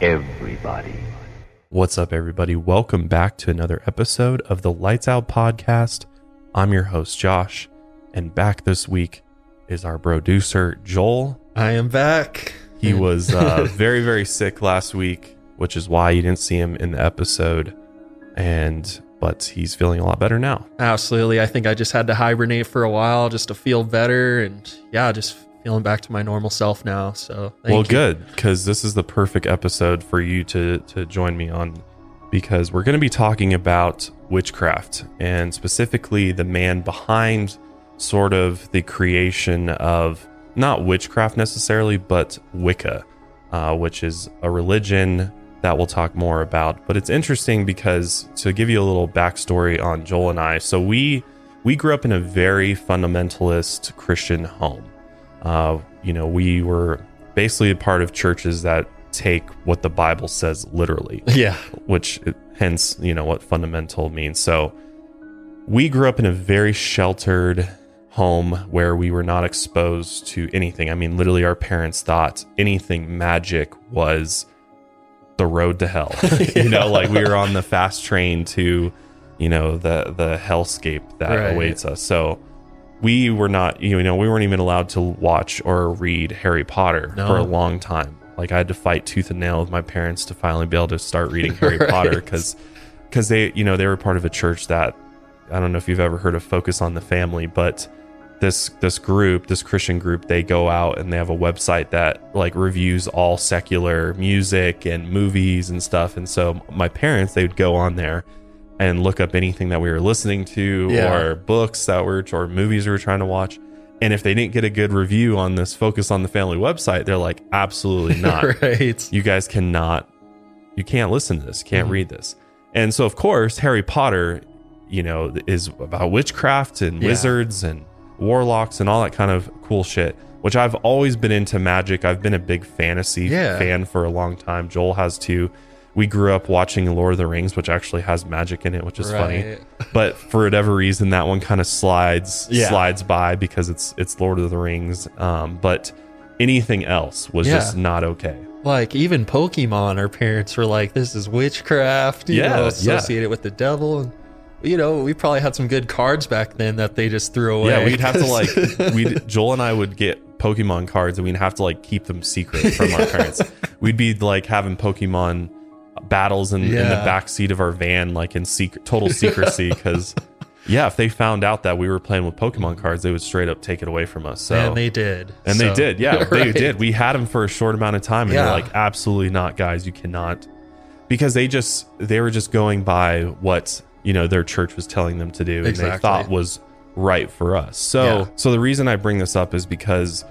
everybody. What's up, everybody? Welcome back to another episode of the Lights Out Podcast. I'm your host, Josh, and back this week is our producer, Joel. I am back. He was uh, very, very sick last week, which is why you didn't see him in the episode. And but he's feeling a lot better now. Absolutely. I think I just had to hibernate for a while just to feel better. And yeah, just feeling back to my normal self now. So, thank well, you. good because this is the perfect episode for you to to join me on because we're going to be talking about witchcraft and specifically the man behind sort of the creation of not witchcraft necessarily, but Wicca, uh, which is a religion that we'll talk more about. But it's interesting because to give you a little backstory on Joel and I, so we we grew up in a very fundamentalist Christian home. Uh, you know, we were basically a part of churches that take what the Bible says literally, Yeah. which hence, you know, what fundamental means. So we grew up in a very sheltered home where we were not exposed to anything. I mean, literally, our parents thought anything magic was the road to hell. you know, like we were on the fast train to, you know, the the hellscape that Right. awaits us. So we were not, you know, we weren't even allowed to watch or read Harry Potter No. for a long time. Like I had to fight tooth and nail with my parents to finally be able to start reading Harry Right. Potter because because they, you know, they were part of a church that I don't know if you've ever heard of Focus on the Family, but this this group, this Christian group, they go out and they have a website that like reviews all secular music and movies and stuff. And so my parents, they would go on there and look up anything that we were listening to Yeah. or books that were or movies we were trying to watch. And if they didn't get a good review on this Focus on the Family website, they're like, absolutely not right. you guys cannot you can't listen to this can't Mhm. read this and so of course harry potter you know is about witchcraft and Yeah. wizards and warlocks and all that kind of cool shit which i've always been into magic i've been a big fantasy Yeah. fan for a long time joel has too we grew up watching lord of the rings which actually has magic in it which is funny but for whatever reason that one kind of slides Yeah. slides by because it's it's lord of the rings um but anything else was Yeah. just not okay Like even Pokemon, our parents were like, this is witchcraft, you Yeah, know, yeah. associated with the devil. And, you know, we probably had some good cards back then that they just threw away. Yeah, we'd have to like we Joel and I would get Pokemon cards and we'd have to like keep them secret from our parents. We'd be like having Pokemon battles in, in the Yeah. back seat of our van, like in secret, total secrecy, because yeah, if they found out that we were playing with Pokemon cards, they would straight up take it away from us. So and they did. and they did, yeah, they did. We had them for a short amount of time, and Yeah. they're like, absolutely not, guys, you cannot, because they just they were just going by what you know their church was telling them to do, and they thought was right for us. So, Yeah. so the reason I bring this up is because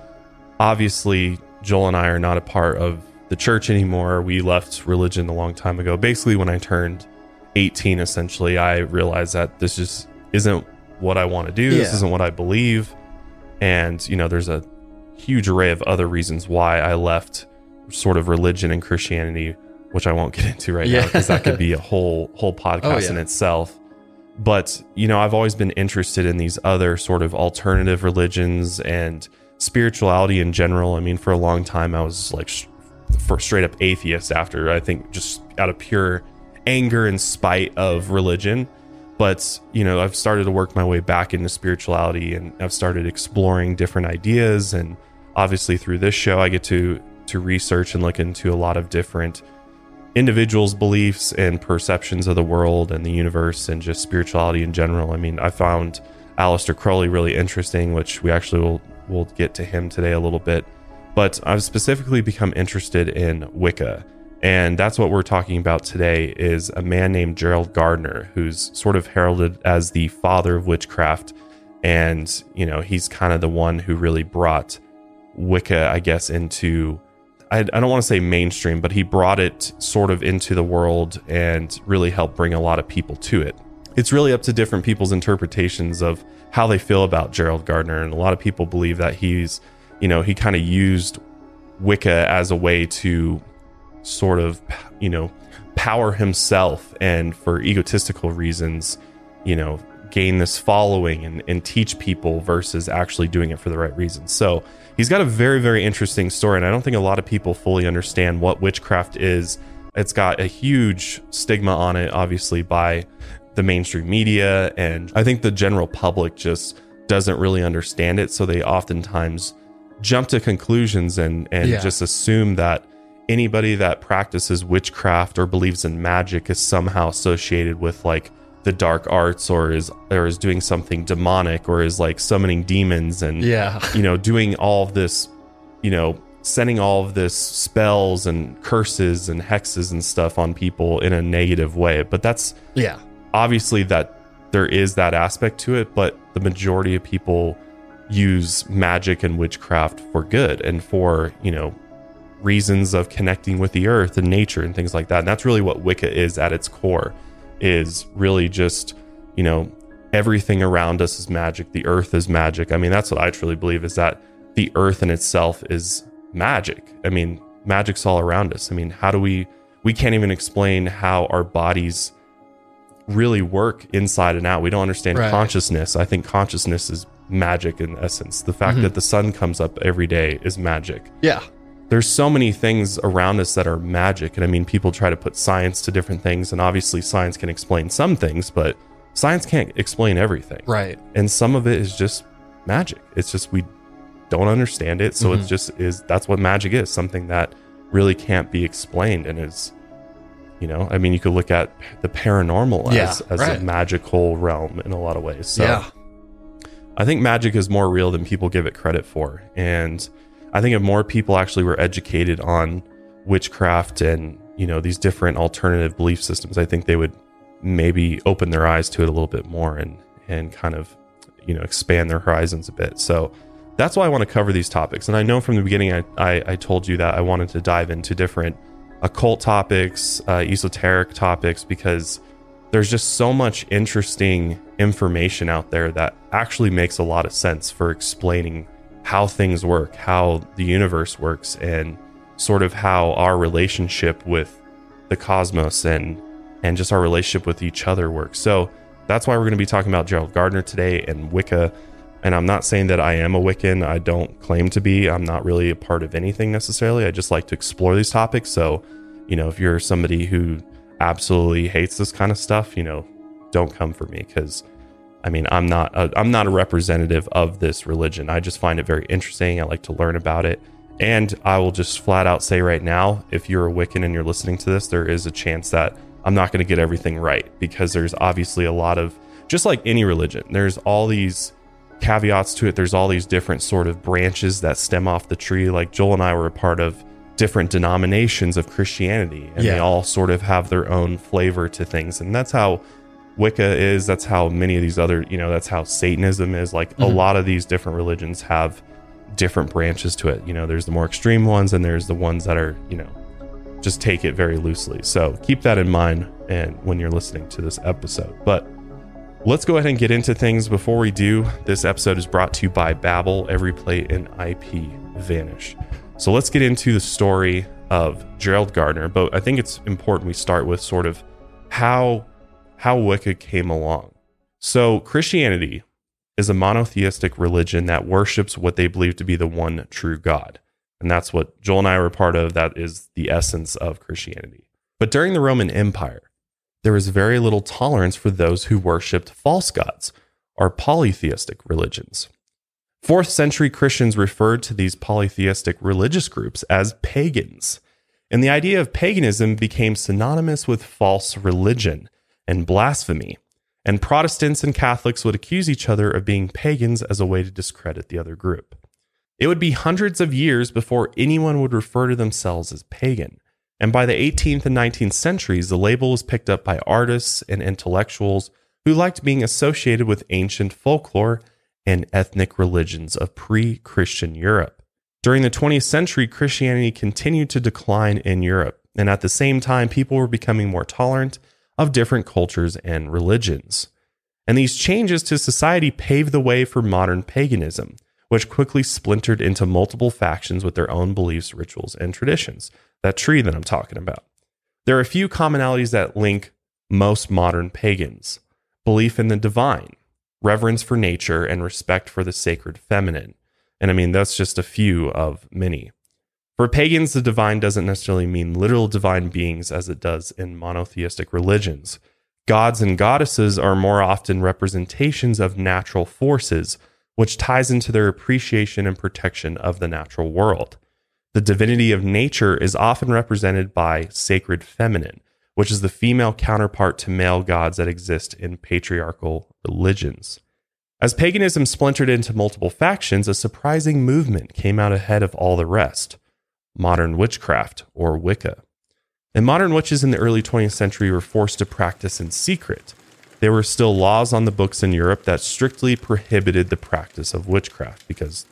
obviously Joel and I are not a part of the church anymore. We left religion a long time ago. Basically, when I turned 18, essentially, I realized that this just isn't what I want to do. This isn't what I believe. And, you know, there's a huge array of other reasons why I left sort of religion and Christianity, which I won't get into right now because that could be a whole whole oh, podcast Oh, yeah. in itself. But, you know, I've always been interested in these other sort of alternative religions and spirituality in general. I mean, for a long time I was like for straight up atheist after I think just out of pure anger and spite of religion. But, you know, I've started to work my way back into spirituality and I've started exploring different ideas and obviously through this show I get to to research and look into a lot of different individuals' beliefs and perceptions of the world and the universe and just spirituality in general. I mean, I found Aleister Crowley really interesting, which we actually will will get to him today a little bit. But I've specifically become interested in Wicca. And that's what we're talking about today is a man named Gerald Gardner, who's sort of heralded as the father of witchcraft. And, you know, he's kind of the one who really brought Wicca, I guess, into I, I don't want to say mainstream, but he brought it sort of into the world and really helped bring a lot of people to it. It's really up to different people's interpretations of how they feel about Gerald Gardner. And a lot of people believe that he's, you know, he kind of used Wicca as a way to sort of, you know, power himself and for egotistical reasons, you know, gain this following and, and teach people versus actually doing it for the right reasons. So he's got a very, very interesting story. And I don't think a lot of people fully understand what witchcraft is. It's got a huge stigma on it, obviously, by the mainstream media. And I think the general public just doesn't really understand it. So they oftentimes jump to conclusions and, and Yeah. just assume that anybody that practices witchcraft or believes in magic is somehow associated with like the dark arts or is or is doing something demonic or is like summoning demons and Yeah. you know doing all of this you know sending all of this spells and curses and hexes and stuff on people in a negative way but that's Yeah. obviously that there is that aspect to it, but the majority of people use magic and witchcraft for good and for, you know, reasons of connecting with the earth and nature and things like that. And that's really what Wicca is at its core is really just, you know, everything around us is magic. The earth is magic. I mean, that's what I truly believe is that the earth in itself is magic. I mean, magic's all around us. I mean, how do we we can't even explain how our bodies really work inside and out. We don't understand Right. consciousness. I think consciousness is magic in essence. The fact Mhm. that the sun comes up every day is magic. Yeah. There's so many things around us that are magic. And I mean, people try to put science to different things. And obviously, science can explain some things, but science can't explain everything. Right. And some of it is just magic. It's just we don't understand it. So Mhm. it's just is that's what magic is something that really can't be explained and is you know i mean you could look at the paranormal Yeah, as, as right. a magical realm in a lot of ways so yeah. I think magic is more real than people give it credit for. And i think if more people actually were educated on witchcraft and you know these different alternative belief systems i think they would maybe open their eyes to it a little bit more and and kind of you know expand their horizons a bit. So that's why i want to cover these topics. And i know from the beginning i i, I told you that i wanted to dive into different occult topics uh, esoteric topics because there's just so much interesting information out there that actually makes a lot of sense for explaining how things work how the universe works and sort of how our relationship with the cosmos and and just our relationship with each other works so that's why we're going to be talking about Gerald Gardner today and Wicca. And I'm not saying that I am a Wiccan. I don't claim to be. I'm not really a part of anything necessarily. I just like to explore these topics. So, you know, if you're somebody who absolutely hates this kind of stuff, you know, don't come for me because I mean, I'm not a, I'm not a representative of this religion. I just find it very interesting. I like to learn about it. And I will just flat out say right now, if you're a Wiccan and you're listening to this, there is a chance that I'm not going to get everything right because there's obviously a lot of just like any religion, there's all these caveats to it. There's all these different sort of branches that stem off the tree. Like Joel and I were a part of different denominations of Christianity, and they all sort of have their own flavor to things. And that's how Wicca is. That's how many of these other, you know, that's how Satanism is. Like a Mhm. lot of these different religions have different branches to it. You know, there's the more extreme ones, and there's the ones that are, you know, just take it very loosely. So keep that in mind and when you're listening to this episode. But let's go ahead and get into things. Before we do, this episode is brought to you by Babbel. EveryPlate and IP vanish. So let's get into the story of Gerald Gardner. But I think it's important we start with sort of how how Wicca came along. So Christianity is a monotheistic religion that worships what they believe to be the one true God. And that's what Joel and I were part of. That is the essence of Christianity. But during the Roman Empire, there was very little tolerance for those who worshiped false gods or polytheistic religions. Fourth century Christians referred to these polytheistic religious groups as pagans. And the idea of paganism became synonymous with false religion and blasphemy. And Protestants and Catholics would accuse each other of being pagans as a way to discredit the other group. It would be hundreds of years before anyone would refer to themselves as pagan. And by the 18th and 19th centuries, the label was picked up by artists and intellectuals who liked being associated with ancient folklore and ethnic religions of pre Christian Europe. During the 20th century, Christianity continued to decline in Europe. And at the same time, people were becoming more tolerant of different cultures and religions. And these changes to society paved the way for modern paganism, which quickly splintered into multiple factions with their own beliefs, rituals, and traditions. That tree that I'm talking about. There are a few commonalities that link most modern pagans belief in the divine, reverence for nature, and respect for the sacred feminine. And I mean, that's just a few of many. For pagans, the divine doesn't necessarily mean literal divine beings as it does in monotheistic religions. Gods and goddesses are more often representations of natural forces, which ties into their appreciation and protection of the natural world. The divinity of nature is often represented by sacred feminine, which is the female counterpart to male gods that exist in patriarchal religions. As paganism splintered into multiple factions, a surprising movement came out ahead of all the rest modern witchcraft, or Wicca. And modern witches in the early 20th century were forced to practice in secret. There were still laws on the books in Europe that strictly prohibited the practice of witchcraft because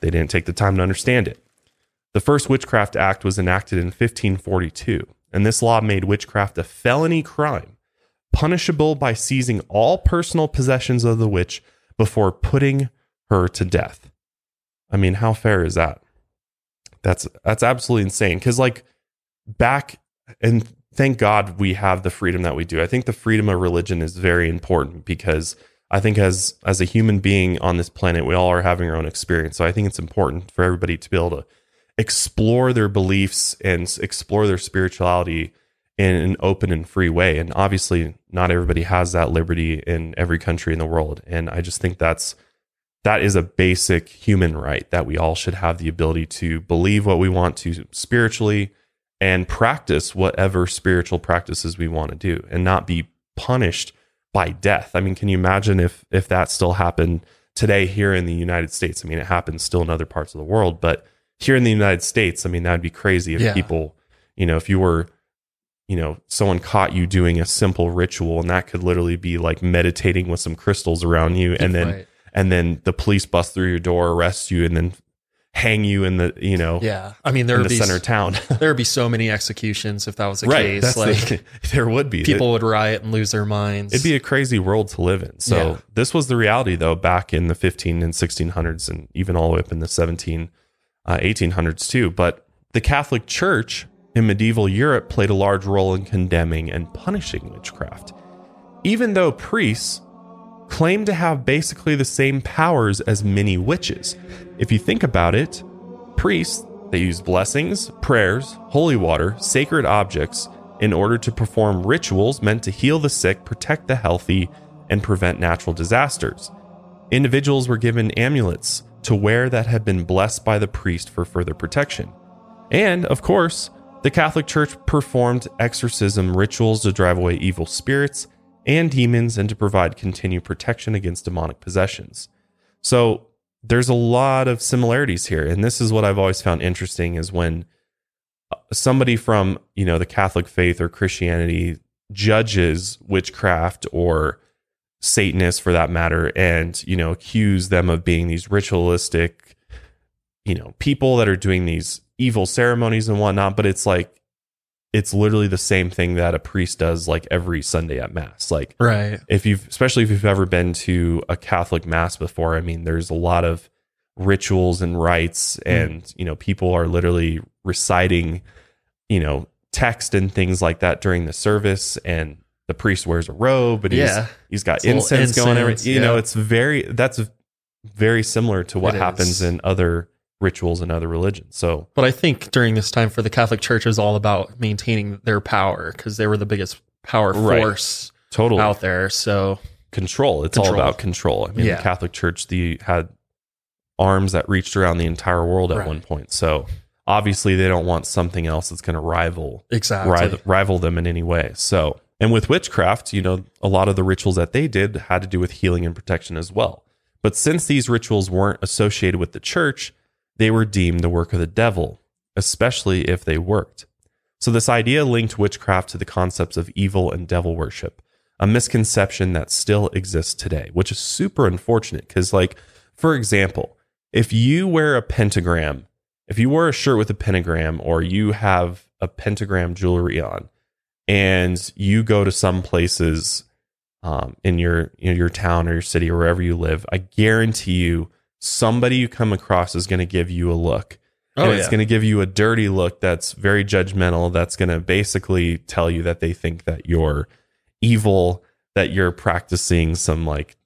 they didn't take the time to understand it. The first Witchcraft Act was enacted in 1542, and this law made witchcraft a felony crime, punishable by seizing all personal possessions of the witch before putting her to death. I mean, how fair is that? That's that's absolutely insane cuz like back and thank God we have the freedom that we do. I think the freedom of religion is very important because I think as as a human being on this planet, we all are having our own experience. So I think it's important for everybody to be able to explore their beliefs and explore their spirituality in an open and free way. And obviously, not everybody has that liberty in every country in the world. And I just think that's that is a basic human right that we all should have the ability to believe what we want to spiritually and practice whatever spiritual practices we want to do and not be punished by death. I mean, can you imagine if if that still happened today here in the United States? I mean, it happens still in other parts of the world, but here in the United States, I mean, that'd be crazy if Yeah. people, you know, if you were you know, someone caught you doing a simple ritual and that could literally be like meditating with some crystals around you and then Right. and then the police bust through your door, arrest you, and then hang you in the you know yeah, I mean there would the be center town. there would be so many executions if that was the right. case. Like the, there would be people would riot and lose their minds. It'd be a crazy world to live in. So Yeah. this was the reality though back in the 15 and 1600s and even all the way up in the 17 uh, 1800s too. But the Catholic Church in medieval Europe played a large role in condemning and punishing witchcraft. Even though priests claim to have basically the same powers as many witches. If you think about it, priests they use blessings, prayers, holy water, sacred objects in order to perform rituals meant to heal the sick, protect the healthy, and prevent natural disasters. Individuals were given amulets to wear that had been blessed by the priest for further protection. And, of course, the Catholic Church performed exorcism rituals to drive away evil spirits and demons and to provide continued protection against demonic possessions. So, there's a lot of similarities here. And this is what I've always found interesting is when uh, somebody from, you know, the Catholic faith or Christianity judges witchcraft or Satanists for that matter and, you know, accuse them of being these ritualistic, you know, people that are doing these evil ceremonies and whatnot. But it's like, it's literally the same thing that a priest does like every Sunday at Mass. Like, right. if you've especially if you've ever been to a catholic mass before i mean there's a lot of rituals and rites hmm. and you know people are literally reciting you know text and things like that during the service and the priest wears a robe and Yeah. he's he's got little incense, going every incense, you know it's very that's very similar to what It happens is. in other rituals and other religions so But I think during this time for the Catholic Church it was all about maintaining their power because they were the biggest power Right. force totally out there. So control. It's all about control. I mean, Yeah. the Catholic Church the had arms that reached around the entire world at Right. one point. So obviously, they don't want something else that's going to rival exactly. rival, rival them in any way. So, and with witchcraft, you know, a lot of the rituals that they did had to do with healing and protection as well. But since these rituals weren't associated with the church, they were deemed the work of the devil, especially if they worked. So, this idea linked witchcraft to the concepts of evil and devil worship, a misconception that still exists today, which is super unfortunate. Because, like, for example, if you wear a pentagram, if you wear a shirt with a pentagram, or you have a pentagram jewelry on, and you go to some places um, in your you know, your town or your city or wherever you live, I guarantee you somebody you come across is going to give you a look Oh, and yeah. it's going to give you a dirty look that's very judgmental that's going to basically tell you that they think that you're evil that you're practicing some like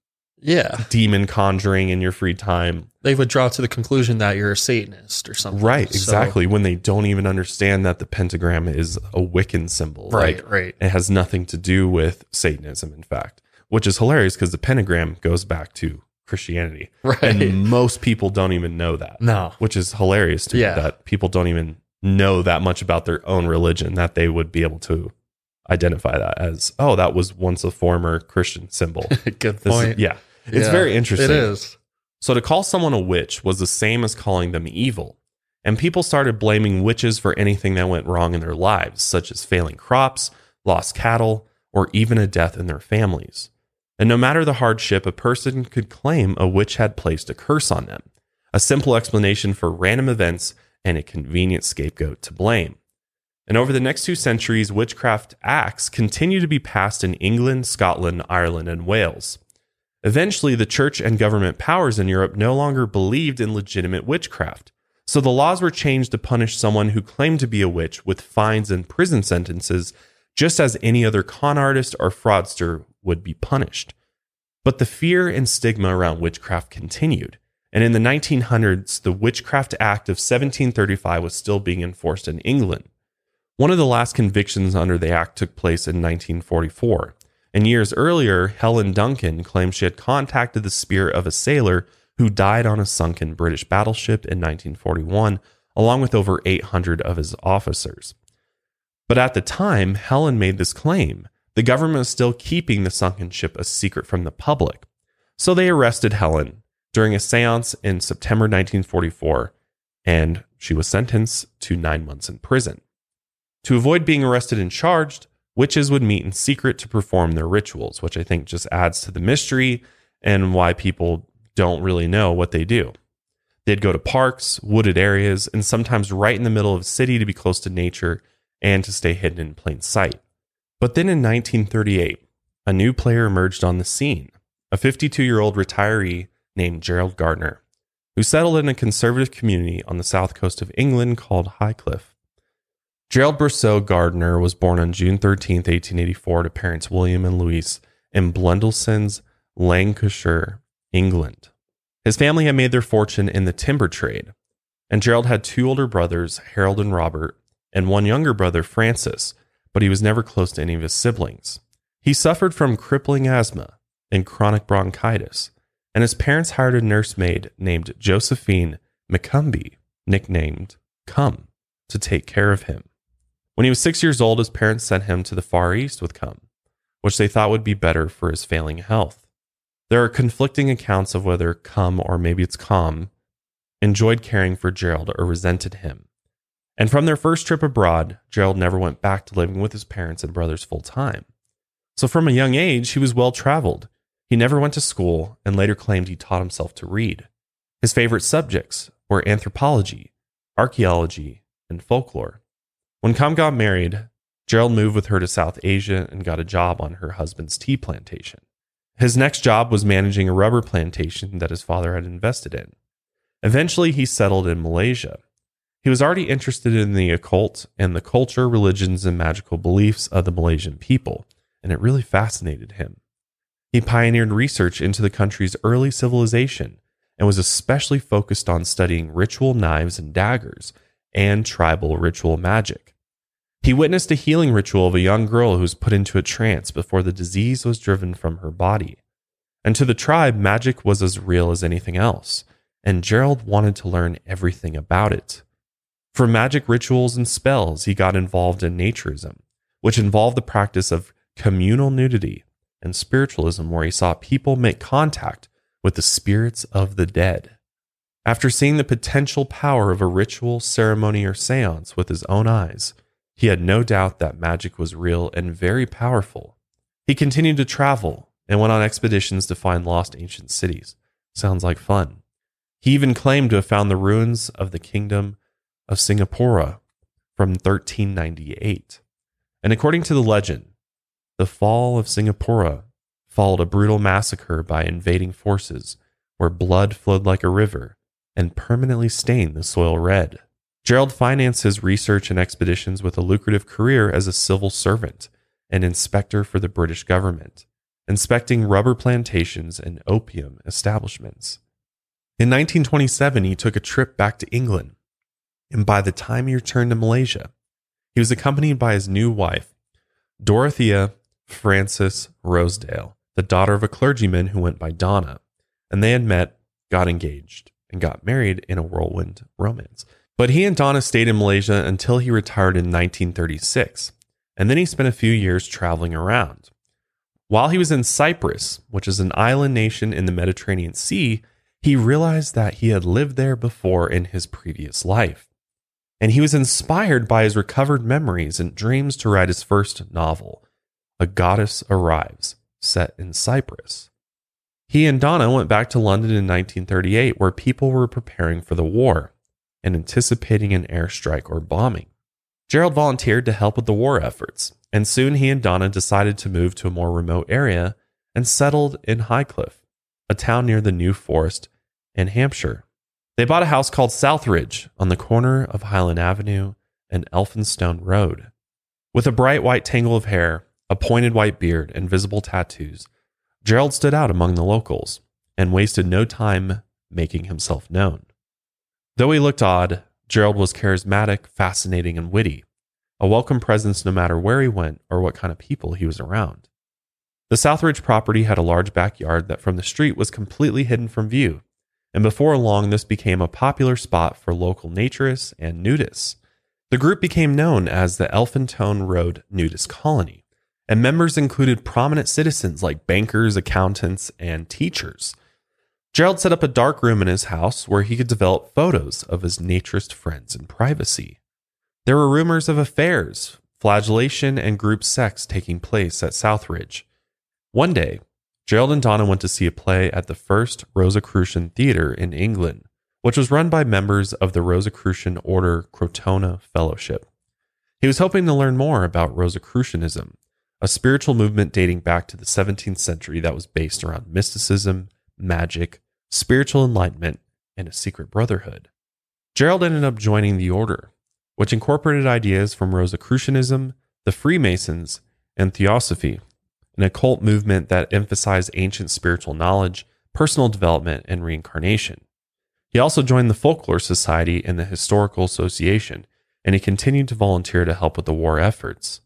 Yeah. demon conjuring in your free time. They would draw to the conclusion that you're a Satanist or something. Right, So- exactly. when they don't even understand that the pentagram is a Wiccan symbol. right, Like, right. it has nothing to do with Satanism, in fact, which is hilarious because the pentagram goes back to Christianity. Right. And most people don't even know that, no. which is hilarious to Yeah. me that people don't even know that much about their own religion that they would be able to identify that as, oh, that was once a former Christian symbol. Good This is- point. yeah. It's Yeah, very interesting. It is. So to call someone a witch was the same as calling them evil. And people started blaming witches for anything that went wrong in their lives, such as failing crops, lost cattle, or even a death in their families. And no matter the hardship, a person could claim a witch had placed a curse on them, a simple explanation for random events and a convenient scapegoat to blame. And over the next two centuries, witchcraft acts continue to be passed in England, Scotland, Ireland, and Wales. Eventually, the church and government powers in Europe no longer believed in legitimate witchcraft. So the laws were changed to punish someone who claimed to be a witch with fines and prison sentences, just as any other con artist or fraudster would be punished. But the fear and stigma around witchcraft continued. And in the 1900s, the Witchcraft Act of 1735 was still being enforced in England. One of the last convictions under the act took place in 1944. And years earlier, Helen Duncan claimed she had contacted the spirit of a sailor who died on a sunken British battleship in 1941, along with over 800 of his officers. But at the time Helen made this claim, the government was still keeping the sunken ship a secret from the public. So they arrested Helen during a seance in September 1944, and she was sentenced to nine months in prison. To avoid being arrested and charged, witches would meet in secret to perform their rituals, which I think just adds to the mystery and why people don't really know what they do. They'd go to parks, wooded areas, and sometimes right in the middle of a city to be close to nature and to stay hidden in plain sight. But then in 1938, a new player emerged on the scene a 52 year old retiree named Gerald Gardner, who settled in a conservative community on the south coast of England called Highcliffe. Gerald Brousseau Gardner was born on June 13, 1884, to parents William and Louise in Blundellsands, Lancashire, England. His family had made their fortune in the timber trade, and Gerald had two older brothers, Harold and Robert, and one younger brother, Francis, but he was never close to any of his siblings. He suffered from crippling asthma and chronic bronchitis, and his parents hired a nursemaid named Josephine McCombie, nicknamed Cum, to take care of him. When he was six years old, his parents sent him to the Far East with Cum, which they thought would be better for his failing health. There are conflicting accounts of whether Cum, or maybe it's Com, enjoyed caring for Gerald or resented him. And from their first trip abroad, Gerald never went back to living with his parents and brothers full time. So from a young age, he was well traveled. He never went to school and later claimed he taught himself to read. His favorite subjects were anthropology, archaeology, and folklore. When Com got married, Gerald moved with her to South Asia and got a job on her husband's tea plantation. His next job was managing a rubber plantation that his father had invested in. Eventually, he settled in Malaysia. He was already interested in the occult and the culture, religions, and magical beliefs of the Malaysian people, and it really fascinated him. He pioneered research into the country's early civilization and was especially focused on studying ritual knives and daggers and tribal ritual magic. He witnessed a healing ritual of a young girl who was put into a trance before the disease was driven from her body. And to the tribe, magic was as real as anything else, and Gerald wanted to learn everything about it. From magic rituals and spells, he got involved in naturism, which involved the practice of communal nudity, and spiritualism, where he saw people make contact with the spirits of the dead. After seeing the potential power of a ritual, ceremony, or seance with his own eyes, he had no doubt that magic was real and very powerful. He continued to travel and went on expeditions to find lost ancient cities. Sounds like fun. He even claimed to have found the ruins of the kingdom of Singapore from 1398. And according to the legend, the fall of Singapore followed a brutal massacre by invading forces where blood flowed like a river and permanently stain the soil red. Gerald financed his research and expeditions with a lucrative career as a civil servant and inspector for the British government. inspecting rubber plantations and opium establishments. In 1927, he took a trip back to England, and by the time he returned to Malaysia, he was accompanied by his new wife, Dorothea Frances Rosedale, the daughter of a clergyman who went by Donna, and they had met, got engaged, and got married in a whirlwind romance. But he and Donna stayed in Malaysia until he retired in 1936, and then he spent a few years traveling around. While he was in Cyprus, which is an island nation in the Mediterranean Sea, he realized that he had lived there before in his previous life. And he was inspired by his recovered memories and dreams to write his first novel, A Goddess Arrives, set in Cyprus. He and Donna went back to London in 1938, where people were preparing for the war and anticipating an airstrike or bombing. Gerald volunteered to help with the war efforts, and soon he and Donna decided to move to a more remote area and settled in Highcliffe, a town near the New Forest in Hampshire. They bought a house called Southridge on the corner of Highland Avenue and Elphinstone Road. With a bright white tangle of hair, a pointed white beard, and visible tattoos, Gerald stood out among the locals and wasted no time making himself known. Though he looked odd, Gerald was charismatic, fascinating, and witty a welcome presence no matter where he went or what kind of people he was around. The Southridge property had a large backyard that from the street was completely hidden from view, and before long this became a popular spot for local naturists and nudists. The group became known as the Elphinstone Road Nudist Colony, and members included prominent citizens like bankers, accountants, and teachers. Gerald set up a dark room in his house where he could develop photos of his naturist friends in privacy. There were rumors of affairs, flagellation, and group sex taking place at Southridge. One day, Gerald and Donna went to see a play at the first Rosicrucian Theatre in England, which was run by members of the Rosicrucian Order Crotona Fellowship. He was hoping to learn more about Rosicrucianism, a spiritual movement dating back to the 17th century that was based around mysticism, magic, spiritual enlightenment, and a secret brotherhood. Gerald ended up joining the order, which incorporated ideas from Rosicrucianism, the Freemasons, and Theosophy, an occult movement that emphasized ancient spiritual knowledge, personal development, and reincarnation. He also joined the Folklore Society and the Historical Association, and he continued to volunteer to help with the war efforts.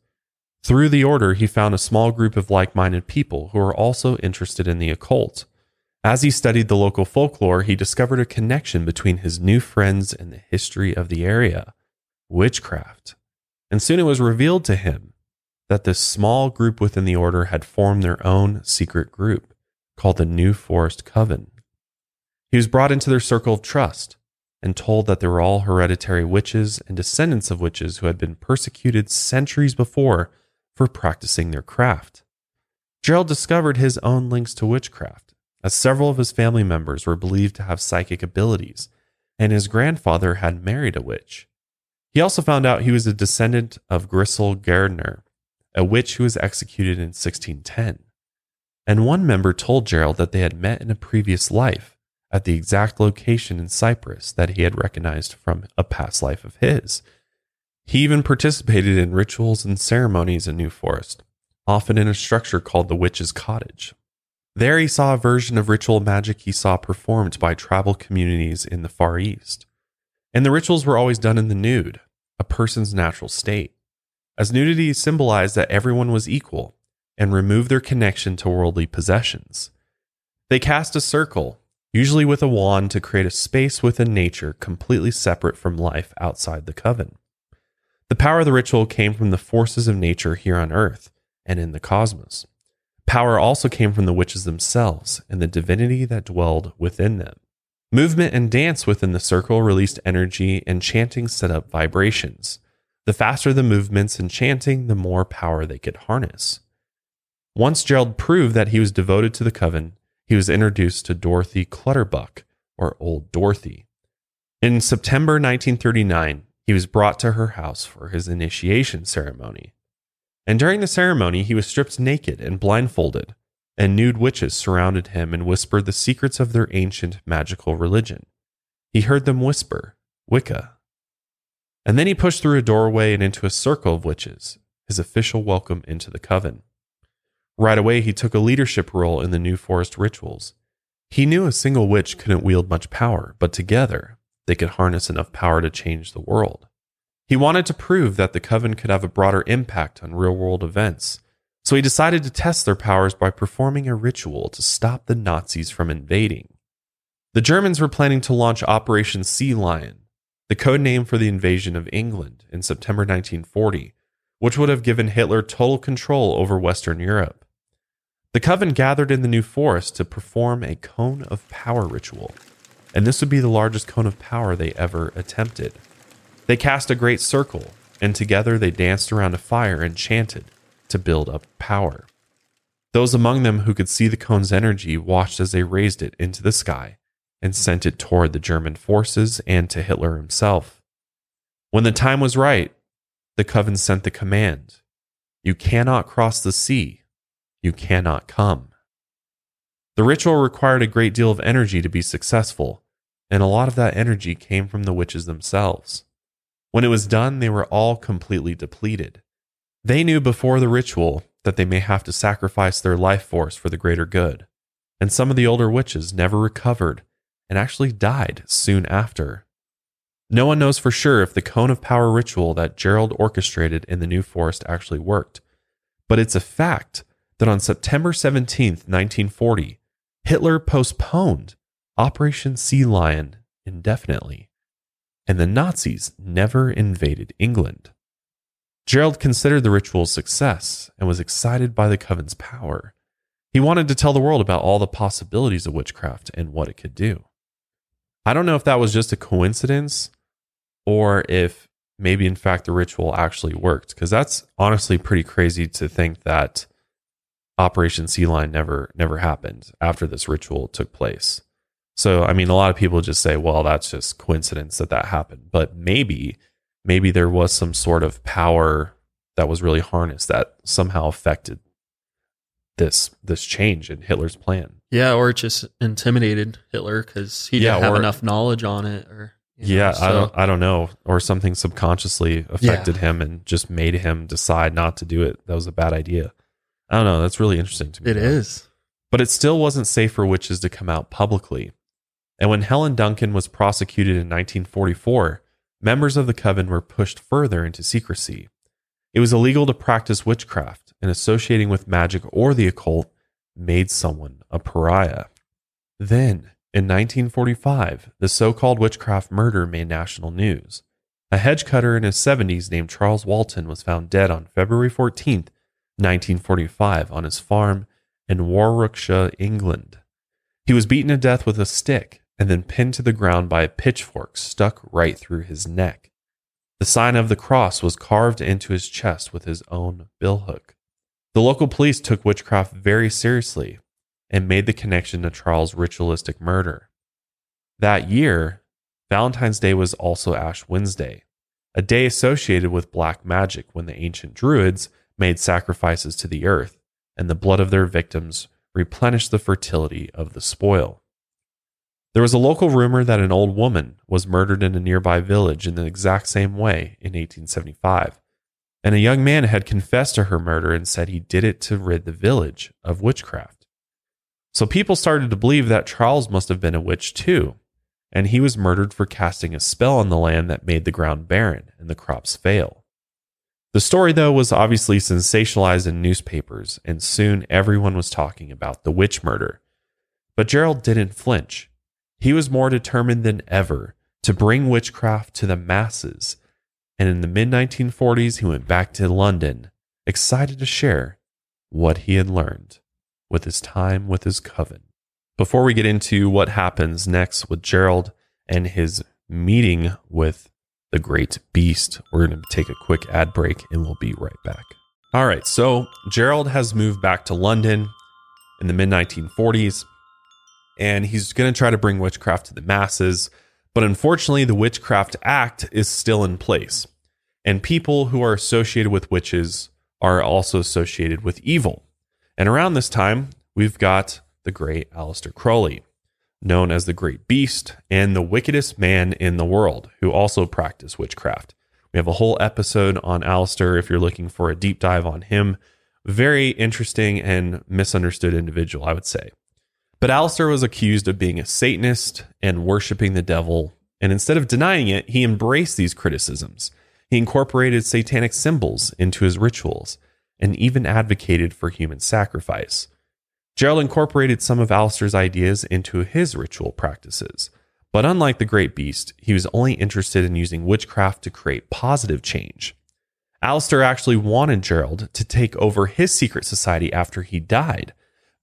Through the order, he found a small group of like minded people who were also interested in the occult. As he studied the local folklore, he discovered a connection between his new friends and the history of the area witchcraft. And soon it was revealed to him that this small group within the order had formed their own secret group called the New Forest Coven. He was brought into their circle of trust and told that they were all hereditary witches and descendants of witches who had been persecuted centuries before for practicing their craft. Gerald discovered his own links to witchcraft, as several of his family members were believed to have psychic abilities, and his grandfather had married a witch. He also found out he was a descendant of Grisel Gardner, a witch who was executed in 1610. And one member told Gerald that they had met in a previous life at the exact location in Cyprus that he had recognized from a past life of his. He even participated in rituals and ceremonies in New Forest, often in a structure called the Witch's Cottage. There he saw a version of ritual magic he saw performed by tribal communities in the Far East. And the rituals were always done in the nude, a person's natural state, as nudity symbolized that everyone was equal and removed their connection to worldly possessions. They cast a circle, usually with a wand, to create a space within nature completely separate from life outside the coven. The power of the ritual came from the forces of nature here on earth and in the cosmos. Power also came from the witches themselves and the divinity that dwelled within them. Movement and dance within the circle released energy, and chanting set up vibrations. The faster the movements and chanting, the more power they could harness. Once Gerald proved that he was devoted to the coven, he was introduced to Dorothy Clutterbuck, or Old Dorothy. In September 1939, he was brought to her house for his initiation ceremony. And during the ceremony, he was stripped naked and blindfolded, and nude witches surrounded him and whispered the secrets of their ancient magical religion. He heard them whisper, Wicca. And then he pushed through a doorway and into a circle of witches, his official welcome into the coven. Right away, he took a leadership role in the New Forest rituals. He knew a single witch couldn't wield much power, but together they could harness enough power to change the world. He wanted to prove that the coven could have a broader impact on real world events, so he decided to test their powers by performing a ritual to stop the Nazis from invading. The Germans were planning to launch Operation Sea Lion, the code name for the invasion of England in September 1940, which would have given Hitler total control over Western Europe. The coven gathered in the New Forest to perform a cone of power ritual, and this would be the largest cone of power they ever attempted. They cast a great circle, and together they danced around a fire and chanted to build up power. Those among them who could see the cone's energy watched as they raised it into the sky and sent it toward the German forces and to Hitler himself. When the time was right, the coven sent the command You cannot cross the sea, you cannot come. The ritual required a great deal of energy to be successful, and a lot of that energy came from the witches themselves. When it was done, they were all completely depleted. They knew before the ritual that they may have to sacrifice their life force for the greater good, and some of the older witches never recovered and actually died soon after. No one knows for sure if the cone of power ritual that Gerald orchestrated in the New Forest actually worked, but it's a fact that on September 17, 1940, Hitler postponed Operation Sea Lion indefinitely, and the Nazis never invaded England. Gerald considered the ritual's success and was excited by the coven's power. He wanted to tell the world about all the possibilities of witchcraft and what it could do. I don't know if that was just a coincidence or if maybe in fact the ritual actually worked because that's honestly pretty crazy to think that Operation Sea Lion never never happened after this ritual took place. So I mean a lot of people just say well that's just coincidence that that happened but maybe maybe there was some sort of power that was really harnessed that somehow affected this this change in Hitler's plan. Yeah, or it just intimidated Hitler because he didn't Yeah, have or- enough knowledge on it. Or you know, Yeah, I don't I don't know, or something subconsciously affected Yeah. him and just made him decide not to do it. That was a bad idea. I don't know. That's really interesting to me. It though. is. But it still wasn't safe for witches to come out publicly. And when Helen Duncan was prosecuted in 1944, members of the coven were pushed further into secrecy. It was illegal to practice witchcraft, and associating with magic or the occult made someone a pariah. Then, in 1945, the so called witchcraft murder made national news. A hedge cutter in his 70s named Charles Walton was found dead on February 14th, 1945, on his farm in Warwickshire, England. He was beaten to death with a stick and then pinned to the ground by a pitchfork stuck right through his neck. The sign of the cross was carved into his chest with his own billhook. The local police took witchcraft very seriously and made the connection to Charles' ritualistic murder. That year, Valentine's Day was also Ash Wednesday, a day associated with black magic when the ancient Druids made sacrifices to the earth, and the blood of their victims replenished the fertility of the spoil. There was a local rumor that an old woman was murdered in a nearby village in the exact same way in 1875, and a young man had confessed to her murder and said he did it to rid the village of witchcraft. So people started to believe that Charles must have been a witch too, and he was murdered for casting a spell on the land that made the ground barren and the crops fail. The story, though, was obviously sensationalized in newspapers, and soon everyone was talking about the witch murder. But Gerald didn't flinch. He was more determined than ever to bring witchcraft to the masses, and in the mid 1940s, he went back to London, excited to share what he had learned with his time with his coven. Before we get into what happens next with Gerald and his meeting with the great beast, we're going to take a quick ad break and we'll be right back. All right, so Gerald has moved back to London in the mid 1940s and he's going to try to bring witchcraft to the masses. But unfortunately, the Witchcraft Act is still in place, and people who are associated with witches are also associated with evil. And around this time, we've got the great Aleister Crowley, known as the Great Beast and the wickedest man in the world, who also practiced witchcraft. We have a whole episode on Aleister if you're looking for a deep dive on him. Very interesting and misunderstood individual, I would say. But Aleister was accused of being a Satanist and worshiping the devil. And instead of denying it, he embraced these criticisms. He incorporated satanic symbols into his rituals and even advocated for human sacrifice. Gerald incorporated some of Aleister's ideas into his ritual practices. But unlike the Great Beast, he was only interested in using witchcraft to create positive change. Aleister actually wanted Gerald to take over his secret society after he died,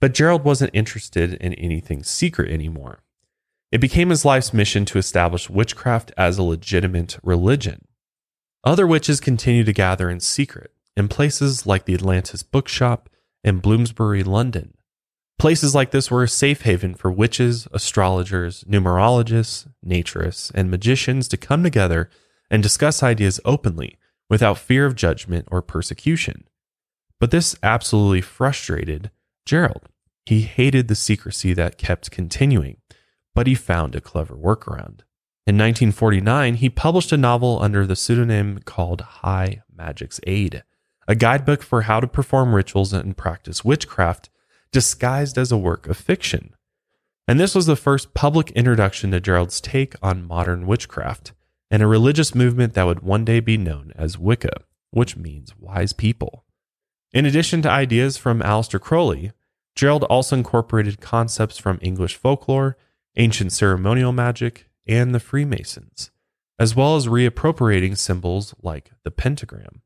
but Gerald wasn't interested in anything secret anymore. It became his life's mission to establish witchcraft as a legitimate religion. Other witches continued to gather in secret in places like the Atlantis Bookshop and Bloomsbury, London. Places like this were a safe haven for witches, astrologers, numerologists, naturists, and magicians to come together and discuss ideas openly without fear of judgment or persecution. But this absolutely frustrated Gerald. He hated the secrecy that kept continuing, but he found a clever workaround. In 1949, he published a novel under the pseudonym called High Magic's Aid, a guidebook for how to perform rituals and practice witchcraft disguised as a work of fiction. And this was the first public introduction to Gerald's take on modern witchcraft and a religious movement that would one day be known as Wicca, which means wise people. In addition to ideas from Aleister Crowley, Gerald also incorporated concepts from English folklore, ancient ceremonial magic, and the Freemasons, as well as reappropriating symbols like the pentagram.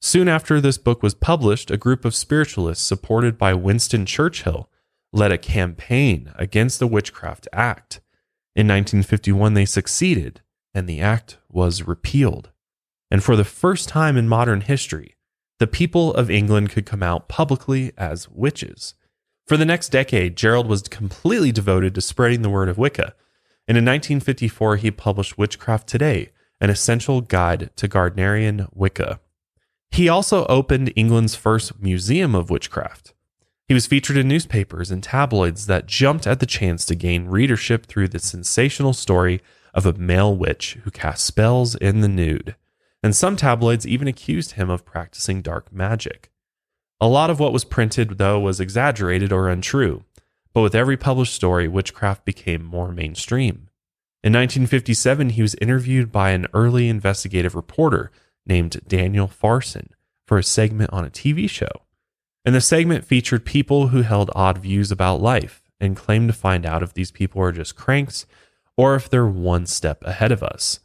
Soon after this book was published, a group of spiritualists supported by Winston Churchill led a campaign against the Witchcraft Act. In 1951, they succeeded, and the act was repealed. And for the first time in modern history, the people of England could come out publicly as witches. For the next decade, Gerald was completely devoted to spreading the word of Wicca. And in 1954, he published Witchcraft Today, an essential guide to Gardnerian Wicca. He also opened England's first museum of witchcraft. He was featured in newspapers and tabloids that jumped at the chance to gain readership through the sensational story of a male witch who cast spells in the nude and some tabloids even accused him of practicing dark magic. A lot of what was printed, though, was exaggerated or untrue, but with every published story, witchcraft became more mainstream. In 1957, he was interviewed by an early investigative reporter named Daniel Farson for a segment on a TV show. And the segment featured people who held odd views about life and claimed to find out if these people are just cranks or if they're one step ahead of us.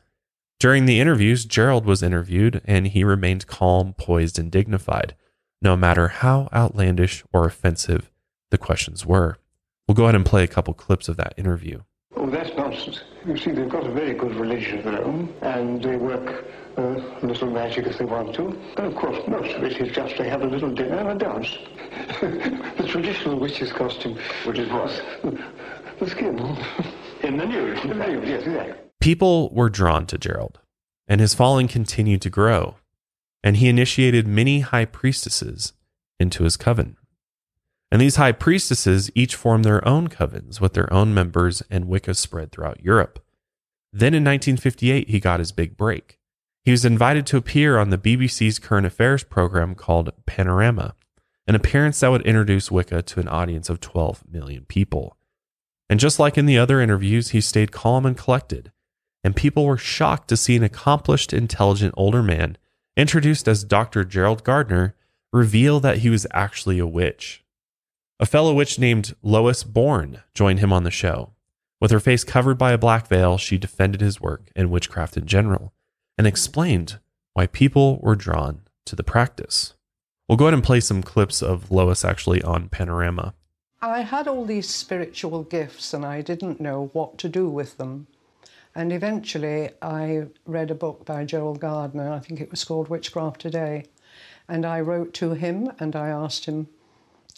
During the interviews, Gerald was interviewed and he remained calm, poised, and dignified, no matter how outlandish or offensive the questions were. We'll go ahead and play a couple clips of that interview. Oh, that's nonsense. You see, they've got a very good religion of their own, and they work uh, a little magic if they want to. And of course, most of it is just they have a little dinner and a dance. the traditional witch's costume. Which is what? The skin. In the nude. The nude, yes, exactly. People were drawn to Gerald, and his following continued to grow, and he initiated many high priestesses into his coven. And these high priestesses each formed their own covens with their own members, and Wicca spread throughout Europe. Then in 1958, he got his big break. He was invited to appear on the BBC's current affairs program called Panorama, an appearance that would introduce Wicca to an audience of 12 million people. And just like in the other interviews, he stayed calm and collected and people were shocked to see an accomplished, intelligent older man, introduced as Dr. Gerald Gardner, reveal that he was actually a witch. A fellow witch named Lois Bourne joined him on the show. With her face covered by a black veil, she defended his work and witchcraft in general and explained why people were drawn to the practice. We'll go ahead and play some clips of Lois actually on Panorama. I had all these spiritual gifts and I didn't know what to do with them. And eventually, I read a book by Gerald Gardner, I think it was called Witchcraft Today. And I wrote to him and I asked him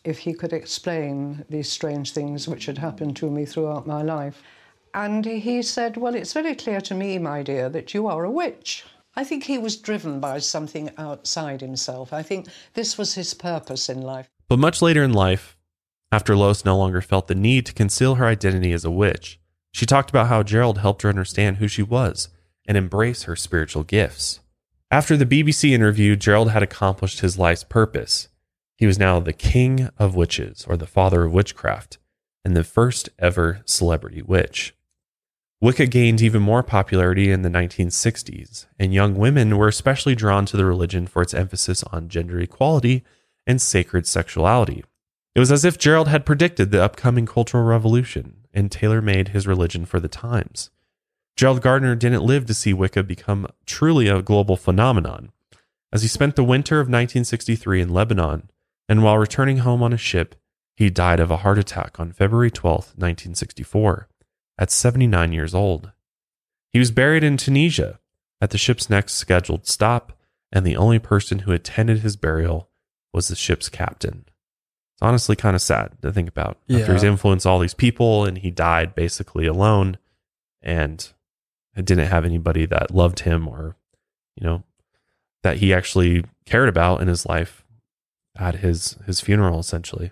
if he could explain these strange things which had happened to me throughout my life. And he said, Well, it's very clear to me, my dear, that you are a witch. I think he was driven by something outside himself. I think this was his purpose in life. But much later in life, after Lois no longer felt the need to conceal her identity as a witch, she talked about how Gerald helped her understand who she was and embrace her spiritual gifts. After the BBC interview, Gerald had accomplished his life's purpose. He was now the king of witches, or the father of witchcraft, and the first ever celebrity witch. Wicca gained even more popularity in the 1960s, and young women were especially drawn to the religion for its emphasis on gender equality and sacred sexuality. It was as if Gerald had predicted the upcoming cultural revolution and tailor made his religion for the times. Gerald Gardner didn't live to see Wicca become truly a global phenomenon, as he spent the winter of 1963 in Lebanon, and while returning home on a ship, he died of a heart attack on February 12, 1964 at 79 years old. He was buried in Tunisia at the ship's next scheduled stop, and the only person who attended his burial was the ship's captain. It's honestly kind of sad to think about. After he's influenced all these people and he died basically alone and didn't have anybody that loved him or, you know, that he actually cared about in his life at his his funeral essentially.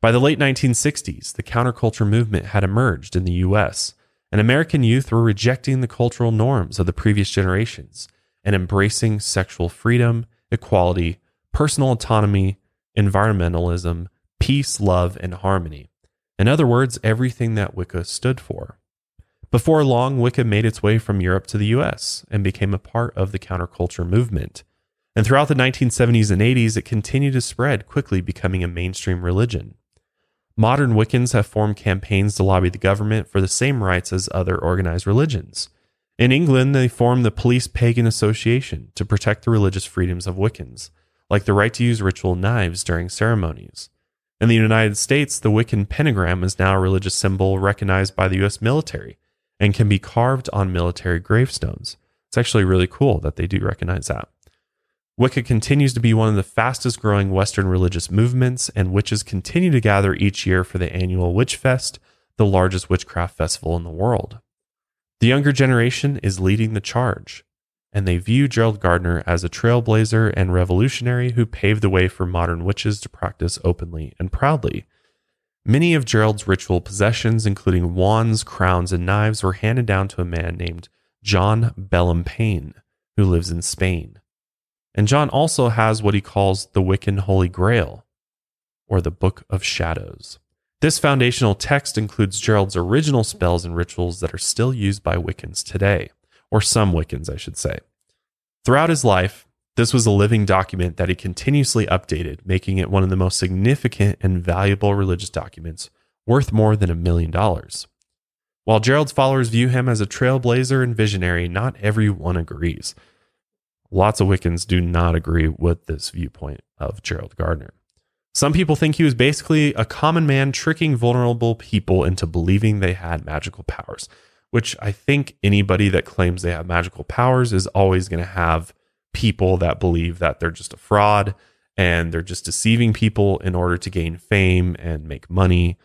By the late 1960s, the counterculture movement had emerged in the US, and American youth were rejecting the cultural norms of the previous generations and embracing sexual freedom, equality, personal autonomy, environmentalism, peace, love, and harmony. In other words, everything that Wicca stood for. Before long, Wicca made its way from Europe to the US and became a part of the counterculture movement. And throughout the 1970s and 80s, it continued to spread, quickly becoming a mainstream religion. Modern Wiccans have formed campaigns to lobby the government for the same rights as other organized religions. In England, they formed the Police Pagan Association to protect the religious freedoms of Wiccans, like the right to use ritual knives during ceremonies. In the United States, the Wiccan pentagram is now a religious symbol recognized by the U.S. military and can be carved on military gravestones. It's actually really cool that they do recognize that. Wicca continues to be one of the fastest growing Western religious movements, and witches continue to gather each year for the annual Witch Fest, the largest witchcraft festival in the world. The younger generation is leading the charge, and they view Gerald Gardner as a trailblazer and revolutionary who paved the way for modern witches to practice openly and proudly. Many of Gerald's ritual possessions, including wands, crowns, and knives, were handed down to a man named John Belham-Payne, who lives in Spain. And John also has what he calls the Wiccan Holy Grail, or the Book of Shadows. This foundational text includes Gerald's original spells and rituals that are still used by Wiccans today, or some Wiccans, I should say. Throughout his life, this was a living document that he continuously updated, making it one of the most significant and valuable religious documents, worth more than a million dollars. While Gerald's followers view him as a trailblazer and visionary, not everyone agrees. Lots of Wiccans do not agree with this viewpoint of Gerald Gardner. Some people think he was basically a common man tricking vulnerable people into believing they had magical powers, which I think anybody that claims they have magical powers is always going to have people that believe that they're just a fraud and they're just deceiving people in order to gain fame and make money.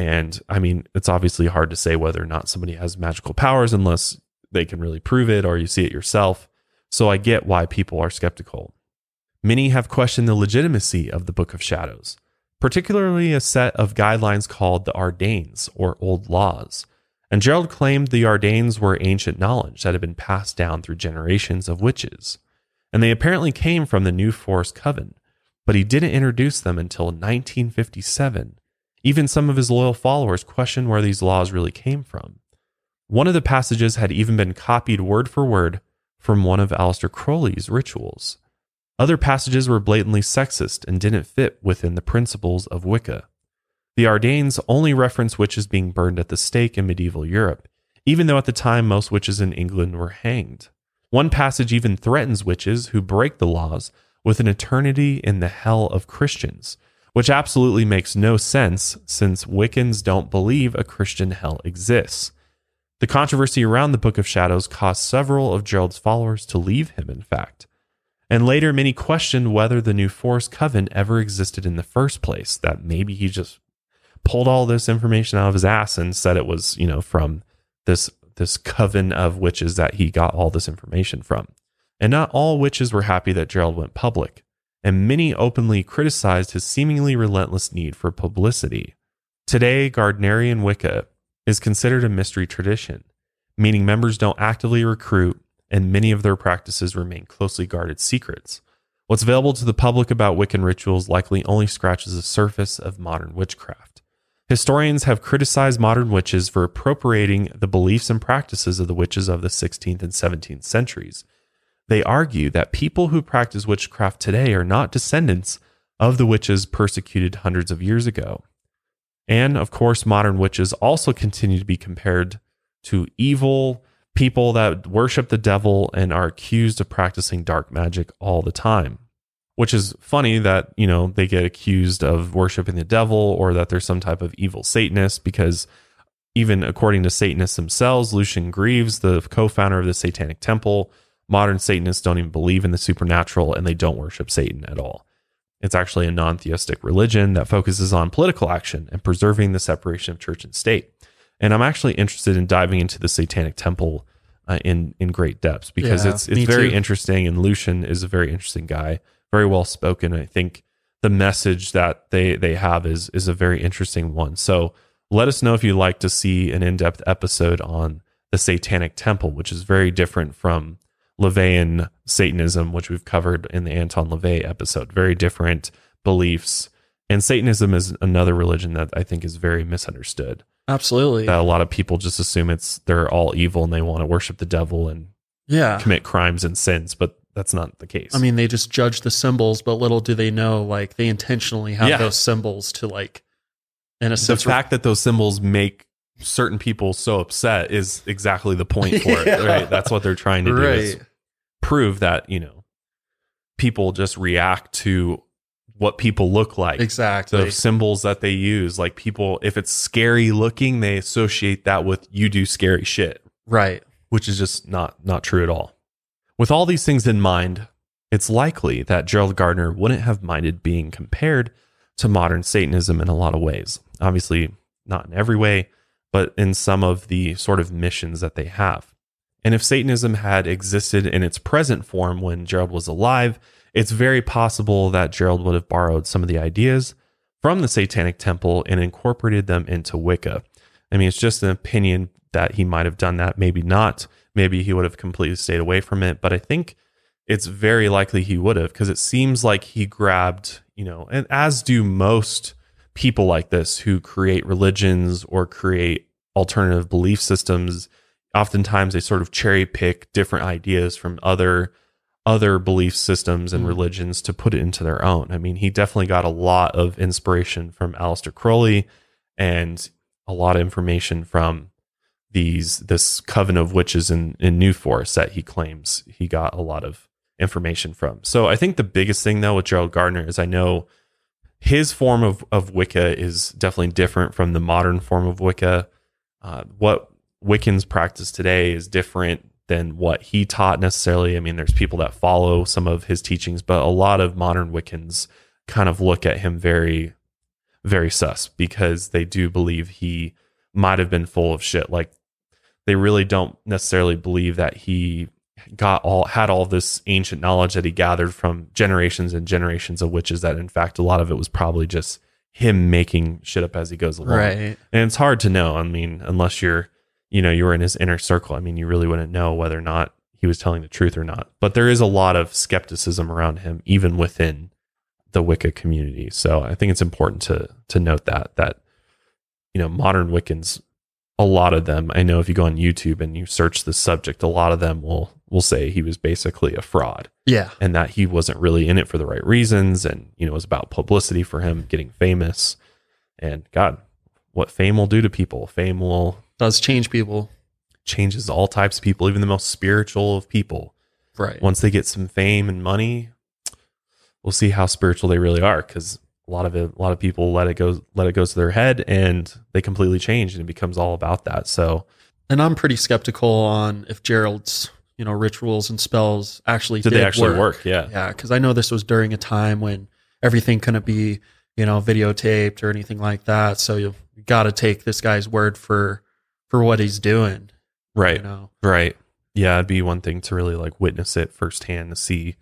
And I mean, it's obviously hard to say whether or not somebody has magical powers unless they can really prove it or you see it yourself. So I get why people are skeptical. Many have questioned the legitimacy of the Book of Shadows, particularly a set of guidelines called the Ardanes or Old Laws. And Gerald claimed the Ardanes were ancient knowledge that had been passed down through generations of witches. And they apparently came from the New Forest Coven, but he didn't introduce them until 1957. Even some of his loyal followers questioned where these laws really came from. One of the passages had even been copied word for word from one of Aleister Crowley's rituals. Other passages were blatantly sexist and didn't fit within the principles of Wicca. The Ardanes only reference witches being burned at the stake in medieval Europe, even though at the time most witches in England were hanged. One passage even threatens witches who break the laws with an eternity in the hell of Christians, which absolutely makes no sense since Wiccans don't believe a Christian hell exists. The controversy around the Book of Shadows caused several of Gerald's followers to leave him, in fact. And later, many questioned whether the New Forest Coven ever existed in the first place, that maybe he just pulled all this information out of his ass and said it was, you know, from this this coven of witches that he got all this information from. And not all witches were happy that Gerald went public, and many openly criticized his seemingly relentless need for publicity. Today, Gardnerian Wicca is considered a mystery tradition, meaning members don't actively recruit and many of their practices remain closely guarded secrets. What's available to the public about Wiccan rituals likely only scratches the surface of modern witchcraft. Historians have criticized modern witches for appropriating the beliefs and practices of the witches of the 16th and 17th centuries. They argue that people who practice witchcraft today are not descendants of the witches persecuted hundreds of years ago. And of course, modern witches also continue to be compared to evil people that worship the devil and are accused of practicing dark magic all the time. Which is funny that, you know, they get accused of worshiping the devil or that they're some type of evil Satanist because even according to Satanists themselves, Lucien Greaves, the co founder of the Satanic Temple, modern Satanists don't even believe in the supernatural and they don't worship Satan at all. It's actually a non theistic religion that focuses on political action and preserving the separation of church and state. And I'm actually interested in diving into the Satanic Temple uh, in in great depths because Yeah, it's it's very too. interesting. And Lucien is a very interesting guy, very well spoken. I think the message that they they have is is a very interesting one. So let us know if you'd like to see an in depth episode on the Satanic Temple, which is very different from LaVeyan Satanism, which we've covered in the Anton LaVey episode. Very different beliefs. And Satanism is another religion that I think is very misunderstood Absolutely. that a lot of people just assume it's they're all evil and they want to worship the devil and yeah. commit crimes and sins, but that's not the case. I mean, they just judge the symbols, but little do they know, like they intentionally have Yeah. those symbols to like, in a sense. the sense, fact that those symbols make certain people so upset is exactly the point for Yeah. it, right? That's what they're trying to do is right? prove that, you know, people just react to what people look like. Exactly. The symbols that they use, like people, if it's scary looking, they associate that with you do scary shit. right. which is just not not true at all. With all these things in mind, it's likely that Gerald Gardner wouldn't have minded being compared to modern Satanism in a lot of ways. Obviously, not in every way, but in some of the sort of missions that they have. And if Satanism had existed in its present form when Gerald was alive, it's very possible that Gerald would have borrowed some of the ideas from the Satanic Temple and incorporated them into Wicca. I mean, it's just an opinion that he might have done that. Maybe not. Maybe he would have completely stayed away from it. But I think it's very likely he would have because it seems like he grabbed, you know, and as do most people like this who create religions or create alternative belief systems. Oftentimes they sort of cherry pick different ideas from other other belief systems and Mhm. religions to put it into their own. I mean, he definitely got a lot of inspiration from Aleister Crowley and a lot of information from these this coven of witches in in New Forest that he claims he got a lot of information from. So I think the biggest thing though with Gerald Gardner is I know his form of of Wicca is definitely different from the modern form of Wicca. Uh, what Wiccans practice today is different than what he taught necessarily. I mean, there's people that follow some of his teachings, but a lot of modern Wiccans kind of look at him very, very sus because they do believe he might have been full of shit. Like they really don't necessarily believe that he got all had all this ancient knowledge that he gathered from generations and generations of witches that in fact a lot of it was probably just him making shit up as he goes along. Right. and it's hard to know. I mean unless you're you know you're in his inner circle i mean you really wouldn't know whether or not he was telling the truth or not. But there is a lot of skepticism around him even within the wicca community. So i think it's important to to note that that you know modern wiccans a lot of them i know if you go on youtube and you search the subject a lot of them will will say he was basically a fraud Yeah. and that he wasn't really in it for the right reasons and you know it was about publicity for him getting famous and god what fame will do to people fame will Does change people. changes all types of people even the most spiritual of people Right. once they get some fame and money we'll see how spiritual they really are because a lot of it a lot of people let it go let it go to their head and they completely change and it becomes all about that so And I'm pretty skeptical on if Gerald's, you know, rituals and spells actually did did, they actually work, yeah Yeah, because I know this was during a time when everything couldn't be, you know, videotaped or anything like that. So you've got to take this guy's word for for what he's doing. right You know, Right. Yeah, it'd be one thing to really like witness it firsthand to see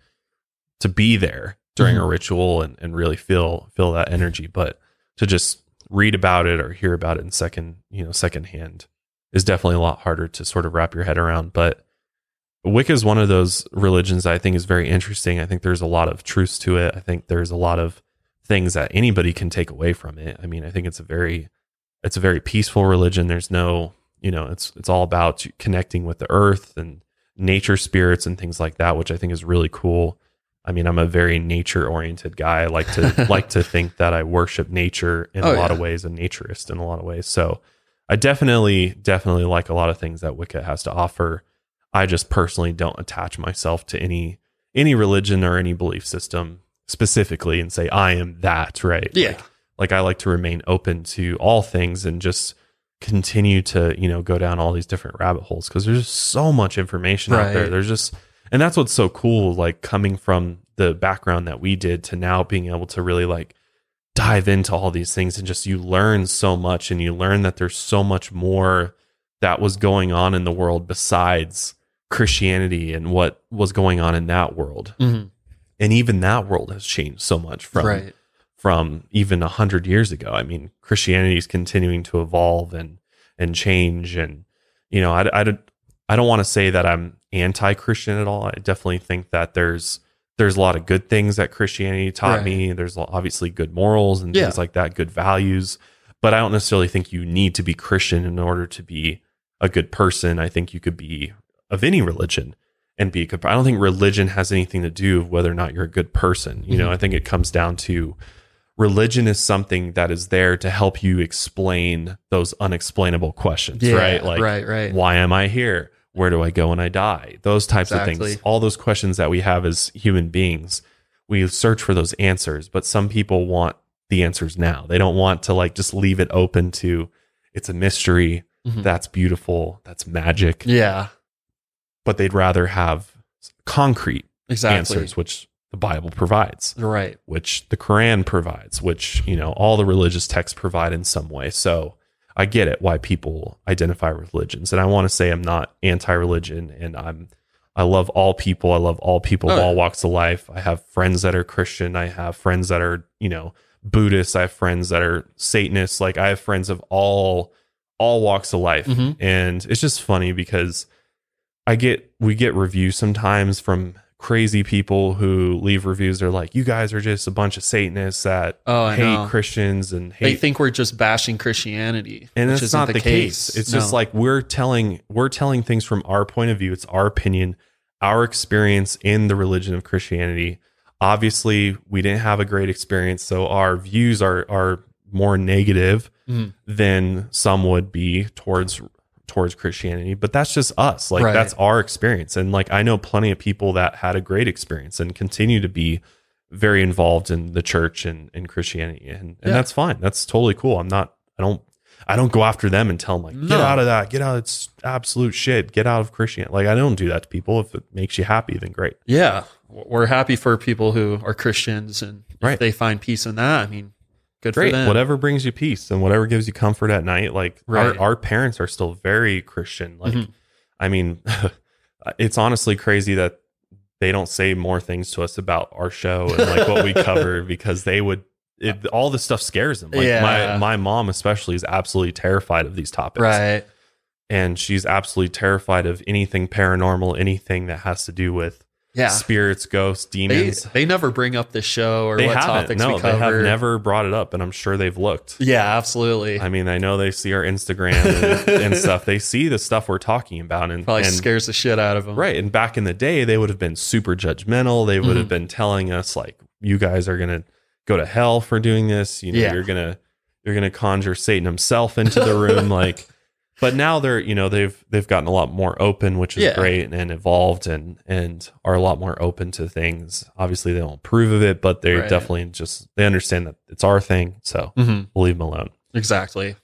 to be there during a Mhm. ritual and, and really feel feel that energy. But to just read about it or hear about it in second, you know, secondhand is definitely a lot harder to sort of wrap your head around. But Wicca is one of those religions that I think is very interesting. I think there's a lot of truths to it. I think there's a lot of things that anybody can take away from it. I mean, I think it's a very it's a very peaceful religion. There's no, you know, it's it's all about connecting with the earth and nature spirits and things like that, which I think is really cool. I mean, I'm a very nature oriented guy. I like to like to think that I worship nature in Oh, a lot yeah. of ways, a naturist in a lot of ways. So I definitely, definitely like a lot of things that Wicca has to offer. I just personally don't attach myself to any any religion or any belief system specifically and say I am that, right? Yeah. Like, like I like to remain open to all things and just continue to, you know, go down all these different rabbit holes because there's just so much information out there. There's just and that's what's so cool like coming from the background that we did to now being able to really like dive into all these things and just you learn so much and you learn that there's so much more that was going on in the world besides Christianity and what was going on in that world. Mhm. And even that world has changed so much from right. from even a hundred years ago. I mean, Christianity is continuing to evolve and and change, and you know, I I don't I don't want to say that I'm anti-Christian at all. I definitely think that there's there's a lot of good things that Christianity taught Right. me. There's obviously good morals and Yeah. things like that, good values. But I don't necessarily think you need to be Christian in order to be a good person. I think you could be of any religion and be a good. I don't think religion has anything to do with whether or not you're a good person. You know, mm-hmm. I think it comes down to religion is something that is there to help you explain those unexplainable questions, Yeah, right? Like, right, right. why am I here? Where do I go when I die? Those types of things. All those questions that we have as human beings, we search for those answers, but some people want the answers now. They don't want to like just leave it open to it's a mystery. Mhm. That's beautiful. That's magic. Yeah. But they'd rather have concrete Exactly. answers, which the Bible provides Right. which the Quran provides, which, you know, all the religious texts provide in some way. So I get it why people identify with religions. And I want to say I'm not anti religion and I'm, I love all people. I love all people of Oh, all walks of life. I have friends that are Christian. I have friends that are, you know, Buddhists. I have friends that are Satanists. Like I have friends of all, all walks of life. Mhm. And it's just funny because I get we get reviews sometimes from crazy people who leave reviews. They're like, "You guys are just a bunch of Satanists that Oh, hate know. Christians and They think we're just bashing Christianity, and isn't not the, case. It's just like we're telling we're telling things from our point of view. It's our opinion, our experience in the religion of Christianity. Obviously, we didn't have a great experience, so our views are are more negative Mhm. than some would be towards towards Christianity, but that's just us. Like Right. that's our experience. And like I know plenty of people that had a great experience and continue to be very involved in the church and, and Christianity. And, and Yeah. that's fine. That's totally cool. I'm not I don't I don't go after them and tell them like, get No. out of that, get out, it's absolute shit. Get out of Christianity. Like I don't do that to people. If it makes you happy, then great. yeah, we're happy for people who are Christians and if Right. they find peace in that. I mean, good Great. Whatever brings you peace and whatever gives you comfort at night. Like Right. our, our parents are still very Christian. Like, Mhm. I mean, it's honestly crazy that they don't say more things to us about our show and like what we cover because they would. It, all this stuff scares them. Like Yeah. my my mom especially is absolutely terrified of these topics, Right. and she's absolutely terrified of anything paranormal, anything that has to do with Yeah. spirits, ghosts, demons. they never bring up the show or They, what haven't. topics No, we they have never brought it up, and I'm sure they've looked. Yeah, absolutely. I mean, I know they see our Instagram and, and stuff. They see the stuff we're talking about, and, Probably and scares the shit out of them. right. And back in the day, they would have been super judgmental. They would have Mhm. been telling us like, "You guys are gonna go to hell for doing this. You know, Yeah. you're gonna you're gonna conjure Satan himself into the room." like, but now they're you know they've they've gotten a lot more open, which is Yeah. great, and, evolved and and are a lot more open to things. Obviously, they don't approve of it, but they Right. definitely just they understand that it's our thing. So hmm we'll leave them alone. Exactly.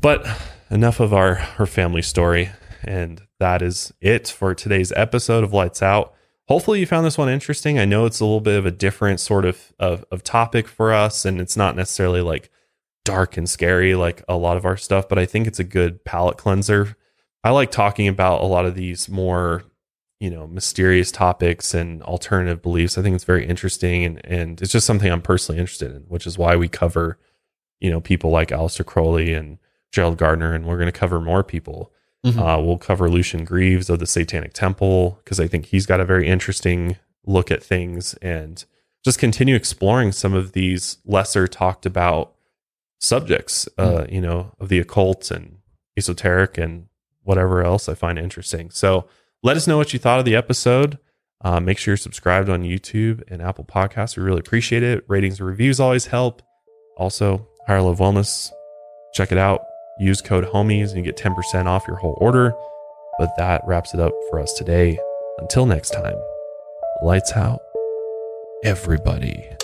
But enough of our, her family story. And that is it for today's episode of Lights Out. Hopefully you found this one interesting. I know it's a little bit of a different sort of, of, of topic for us, and it's not necessarily like dark and scary like a lot of our stuff, but I think it's a good palate cleanser. I like talking about a lot of these more, you know, mysterious topics and alternative beliefs. I think it's very interesting and, and it's just something I'm personally interested in, which is why we cover, you know, people like Aleister Crowley and Gerald Gardner, and we're going to cover more people Mhm. Uh, we'll cover Lucien Greaves of the Satanic Temple because I think he's got a very interesting look at things and just continue exploring some of these lesser talked about subjects, uh, you know, of the occult and esoteric and whatever else I find interesting. So let us know what you thought of the episode. Uh, make sure you're subscribed on YouTube and Apple Podcasts. We really appreciate it. Ratings and reviews always help. Also, Higher Love Wellness, check it out. Use code HOMIES and you get 10% off your whole order. But that wraps it up for us today. Until next time, lights out, everybody.